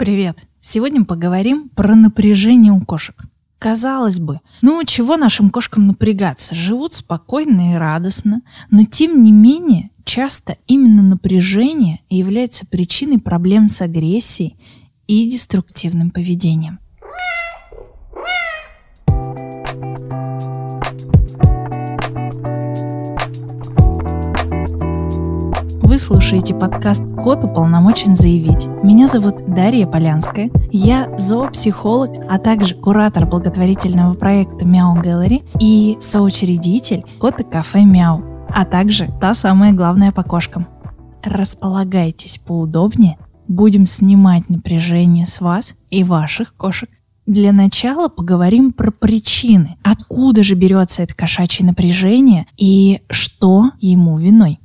Привет! Сегодня поговорим про напряжение у кошек. Казалось бы, ну чего нашим кошкам напрягаться? Живут спокойно и радостно, но тем не менее часто именно напряжение является причиной проблем с агрессией и деструктивным поведением. Слушаете подкаст «Кот уполномочен заявить». Меня зовут Дарья Полянская. Я зоопсихолог, а также куратор благотворительного проекта «Мяу Gallery и соучредитель кота кафе «Мяу», а также та самая главная по кошкам. Располагайтесь поудобнее, будем снимать напряжение с вас и ваших кошек. Для начала поговорим про причины, откуда же берется это кошачье напряжение и что ему виной.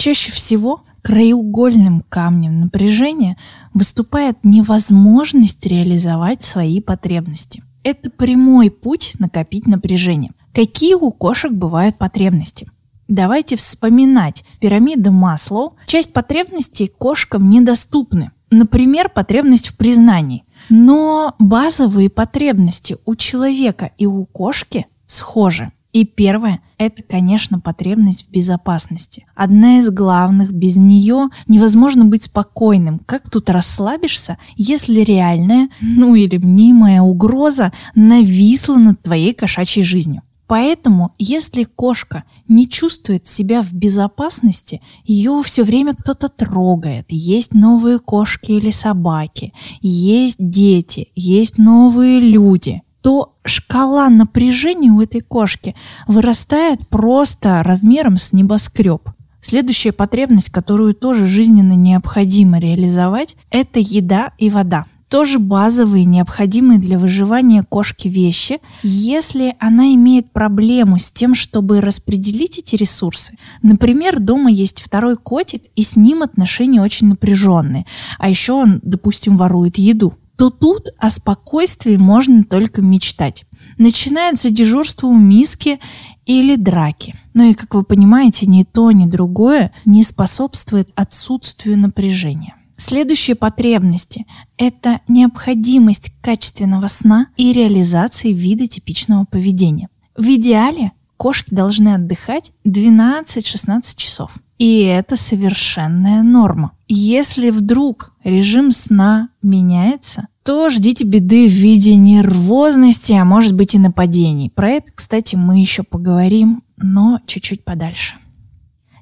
Чаще всего краеугольным камнем напряжения выступает невозможность реализовать свои потребности. Это прямой путь накопить напряжение. Какие у кошек бывают потребности? Давайте вспоминать пирамиду Маслоу. Часть потребностей кошкам недоступны. Например, потребность в признании. Но базовые потребности у человека и у кошки схожи. И первое – это, конечно, потребность в безопасности. Одна из главных, без нее невозможно быть спокойным. Как тут расслабишься, если реальная, ну или мнимая угроза нависла над твоей кошачьей жизнью? Поэтому, если кошка не чувствует себя в безопасности, ее все время кто-то трогает. Есть новые кошки или собаки, есть дети, есть новые люди – то шкала напряжения у этой кошки вырастает просто размером с небоскреб. Следующая потребность, которую тоже жизненно необходимо реализовать, это еда и вода. Тоже базовые, необходимые для выживания кошки вещи, если она имеет проблему с тем, чтобы распределить эти ресурсы. Например, дома есть второй котик, и с ним отношения очень напряженные. А еще он, допустим, ворует еду то тут о спокойствии можно только мечтать. Начинаются дежурства у миски или драки. Ну и, как вы понимаете, ни то, ни другое не способствует отсутствию напряжения. Следующие потребности – это необходимость качественного сна и реализации вида типичного поведения. В идеале кошки должны отдыхать 12-16 часов. И это совершенная норма. Если вдруг режим сна меняется, то ждите беды в виде нервозности, а может быть и нападений. Про это, кстати, мы еще поговорим, но чуть-чуть подальше.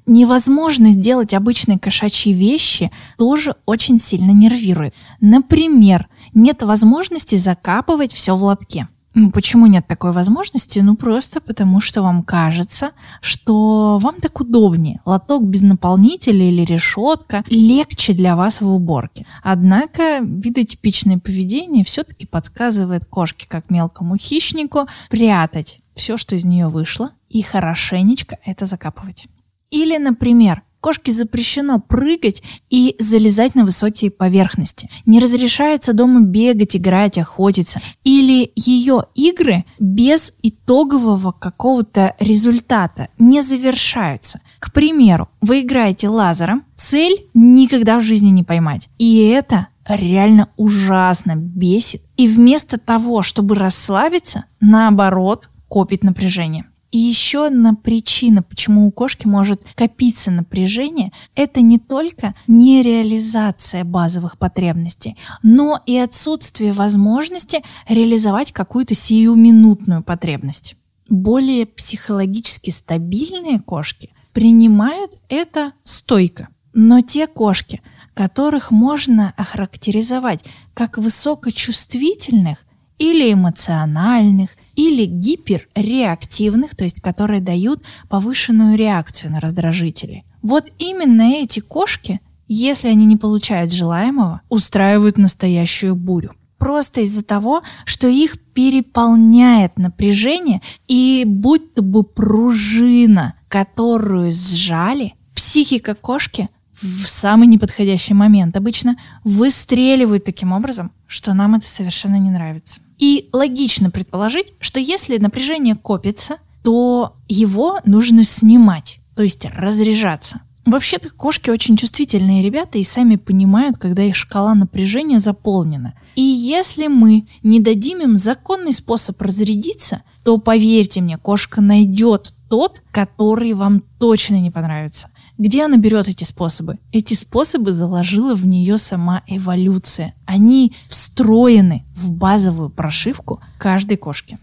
Невозможно сделать обычные кошачьи вещи тоже очень сильно нервирует. Например, нет возможности закапывать все в лотке. Ну, почему нет такой возможности? Ну, просто потому что вам кажется, что вам так удобнее. Лоток без наполнителя или решетка легче для вас в уборке. Однако видотипичное поведение все-таки подсказывает кошке, как мелкому хищнику, прятать все, что из нее вышло, и хорошенечко это закапывать. Или, например, Кошке запрещено прыгать и залезать на высокие поверхности. Не разрешается дома бегать, играть, охотиться. Или ее игры без итогового какого-то результата не завершаются. К примеру, вы играете лазером, цель никогда в жизни не поймать. И это реально ужасно бесит. И вместо того, чтобы расслабиться, наоборот, копит напряжение. И еще одна причина, почему у кошки может копиться напряжение, это не только нереализация базовых потребностей, но и отсутствие возможности реализовать какую-то сиюминутную потребность. Более психологически стабильные кошки принимают это стойко. Но те кошки, которых можно охарактеризовать как высокочувствительных или эмоциональных, или гиперреактивных, то есть которые дают повышенную реакцию на раздражители. Вот именно эти кошки, если они не получают желаемого, устраивают настоящую бурю. Просто из-за того, что их переполняет напряжение и будто бы пружина, которую сжали, психика кошки в самый неподходящий момент обычно выстреливает таким образом, что нам это совершенно не нравится. И логично предположить, что если напряжение копится, то его нужно снимать, то есть разряжаться. Вообще-то кошки очень чувствительные ребята и сами понимают, когда их шкала напряжения заполнена. И если мы не дадим им законный способ разрядиться, то поверьте мне, кошка найдет тот, который вам точно не понравится. Где она берет эти способы? Эти способы заложила в нее сама эволюция. Они встроены в базовую прошивку каждой кошки.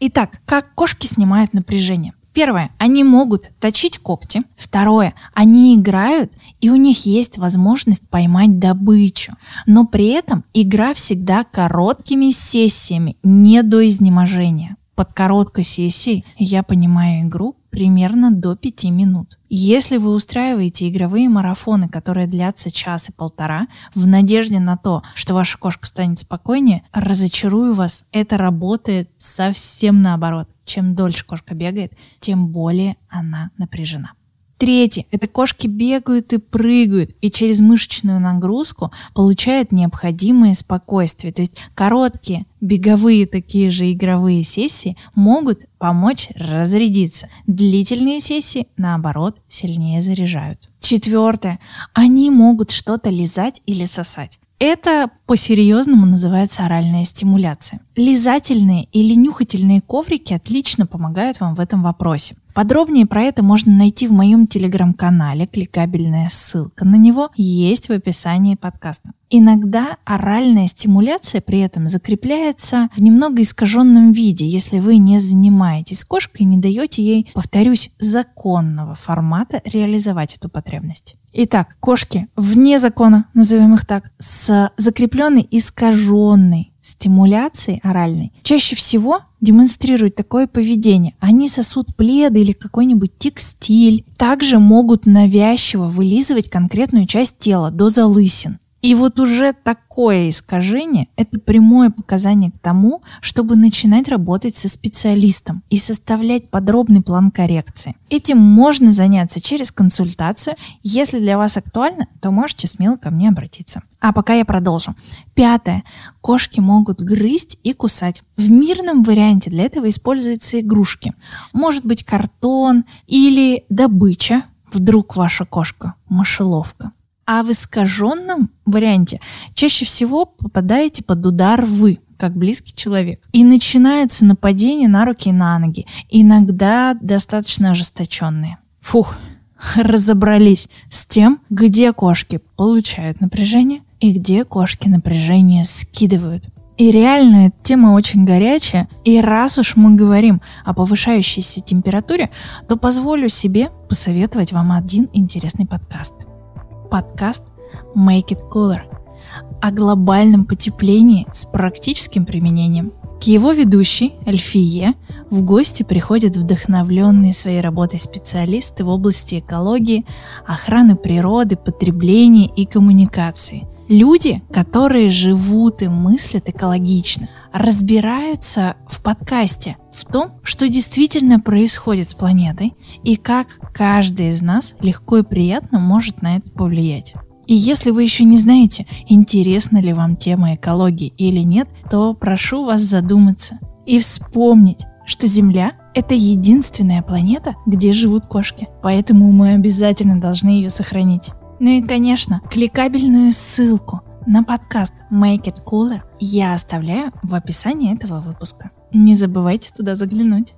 Итак, как кошки снимают напряжение? Первое, они могут точить когти. Второе, они играют, и у них есть возможность поймать добычу. Но при этом игра всегда короткими сессиями, не до изнеможения. Под короткой сессией я понимаю игру примерно до 5 минут. Если вы устраиваете игровые марафоны, которые длятся час и полтора, в надежде на то, что ваша кошка станет спокойнее, разочарую вас, это работает совсем наоборот. Чем дольше кошка бегает, тем более она напряжена. Третье – это кошки бегают и прыгают, и через мышечную нагрузку получают необходимое спокойствие. То есть короткие беговые такие же игровые сессии могут помочь разрядиться. Длительные сессии, наоборот, сильнее заряжают. Четвертое. Они могут что-то лизать или сосать. Это по-серьезному называется оральная стимуляция. Лизательные или нюхательные коврики отлично помогают вам в этом вопросе. Подробнее про это можно найти в моем телеграм-канале, кликабельная ссылка на него есть в описании подкаста. Иногда оральная стимуляция при этом закрепляется в немного искаженном виде, если вы не занимаетесь кошкой и не даете ей, повторюсь, законного формата реализовать эту потребность. Итак, кошки вне закона, назовем их так, с закрепленной искаженной стимуляции оральной чаще всего демонстрируют такое поведение. Они сосут пледы или какой-нибудь текстиль. Также могут навязчиво вылизывать конкретную часть тела до залысин. И вот уже такое искажение – это прямое показание к тому, чтобы начинать работать со специалистом и составлять подробный план коррекции. Этим можно заняться через консультацию. Если для вас актуально, то можете смело ко мне обратиться. А пока я продолжу. Пятое. Кошки могут грызть и кусать. В мирном варианте для этого используются игрушки. Может быть картон или добыча. Вдруг ваша кошка – мышеловка. А в искаженном варианте чаще всего попадаете под удар вы, как близкий человек. И начинаются нападения на руки и на ноги, иногда достаточно ожесточенные. Фух, разобрались с тем, где кошки получают напряжение и где кошки напряжение скидывают. И реально эта тема очень горячая. И раз уж мы говорим о повышающейся температуре, то позволю себе посоветовать вам один интересный подкаст – подкаст Make It Cooler о глобальном потеплении с практическим применением. К его ведущей, Эльфие, в гости приходят вдохновленные своей работой специалисты в области экологии, охраны природы, потребления и коммуникации. Люди, которые живут и мыслят экологично, разбираются в подкасте в том, что действительно происходит с планетой и как каждый из нас легко и приятно может на это повлиять. И если вы еще не знаете, интересна ли вам тема экологии или нет, то прошу вас задуматься и вспомнить, что Земля — это единственная планета, где живут кошки. Поэтому мы обязательно должны ее сохранить. Ну и, конечно, кликабельную ссылку на подкаст Make It Cooler я оставляю в описании этого выпуска. Не забывайте туда заглянуть.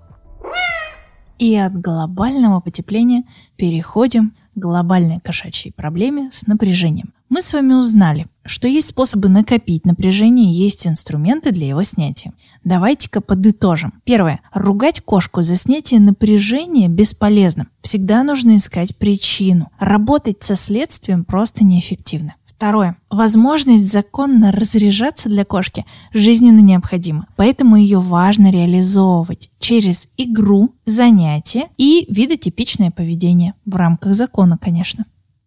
И от глобального потепления переходим к глобальной кошачьей проблеме с напряжением. Мы с вами узнали, что есть способы накопить напряжение, есть инструменты для его снятия. Давайте-ка подытожим. Первое. Ругать кошку за снятие напряжения бесполезно. Всегда нужно искать причину. Работать со следствием просто неэффективно. Второе. Возможность законно разряжаться для кошки жизненно необходима, поэтому ее важно реализовывать через игру, занятия и видотипичное поведение в рамках закона, конечно.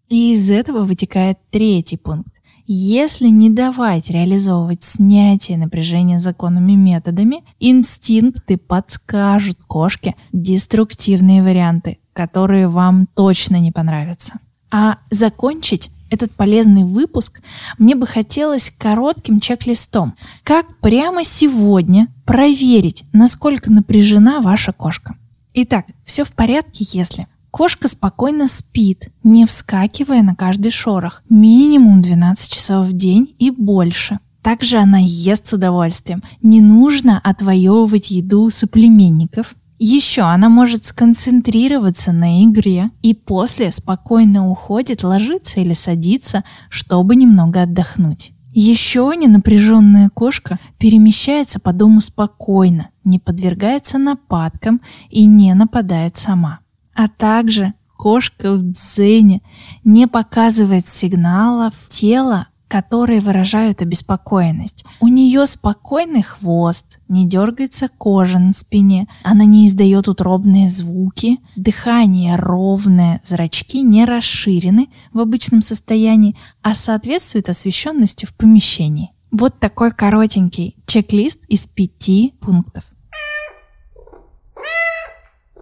И из этого вытекает третий пункт. Если не давать реализовывать снятие напряжения законными методами, инстинкты подскажут кошке деструктивные варианты, которые вам точно не понравятся. А закончить этот полезный выпуск мне бы хотелось коротким чек-листом. Как прямо сегодня проверить, насколько напряжена ваша кошка? Итак, все в порядке, если Кошка спокойно спит, не вскакивая на каждый шорох, минимум 12 часов в день и больше. Также она ест с удовольствием. Не нужно отвоевывать еду у соплеменников. Еще она может сконцентрироваться на игре и после спокойно уходит ложиться или садиться, чтобы немного отдохнуть. Еще ненапряженная кошка перемещается по дому спокойно, не подвергается нападкам и не нападает сама. А также кошка в дзене не показывает сигналов тела, которые выражают обеспокоенность. У нее спокойный хвост, не дергается кожа на спине, она не издает утробные звуки, дыхание ровное, зрачки не расширены в обычном состоянии, а соответствует освещенности в помещении. Вот такой коротенький чек-лист из пяти пунктов.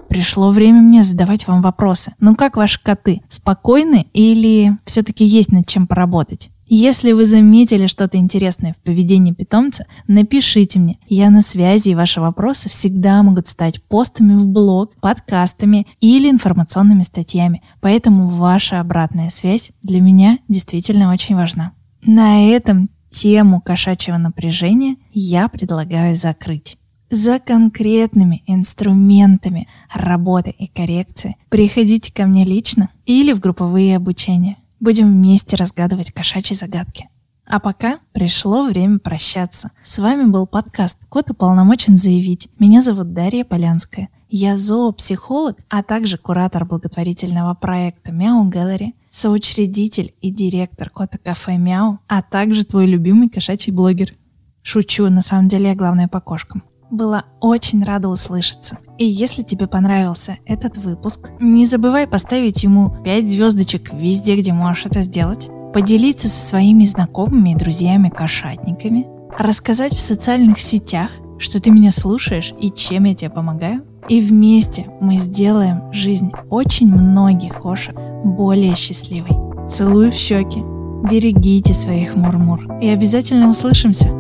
Пришло время мне задавать вам вопросы. Ну как ваши коты? Спокойны или все-таки есть над чем поработать? Если вы заметили что-то интересное в поведении питомца, напишите мне. Я на связи, и ваши вопросы всегда могут стать постами в блог, подкастами или информационными статьями. Поэтому ваша обратная связь для меня действительно очень важна. На этом тему кошачьего напряжения я предлагаю закрыть. За конкретными инструментами работы и коррекции приходите ко мне лично или в групповые обучения. Будем вместе разгадывать кошачьи загадки. А пока пришло время прощаться. С вами был подкаст «Кот уполномочен заявить». Меня зовут Дарья Полянская. Я зоопсихолог, а также куратор благотворительного проекта «Мяу Gallery», соучредитель и директор кота кафе «Мяу», а также твой любимый кошачий блогер. Шучу, на самом деле я главное по кошкам. Была очень рада услышаться. И если тебе понравился этот выпуск, не забывай поставить ему 5 звездочек везде, где можешь это сделать, поделиться со своими знакомыми и друзьями-кошатниками, рассказать в социальных сетях, что ты меня слушаешь и чем я тебе помогаю. И вместе мы сделаем жизнь очень многих кошек более счастливой. Целую в щеки. Берегите своих мурмур. И обязательно услышимся.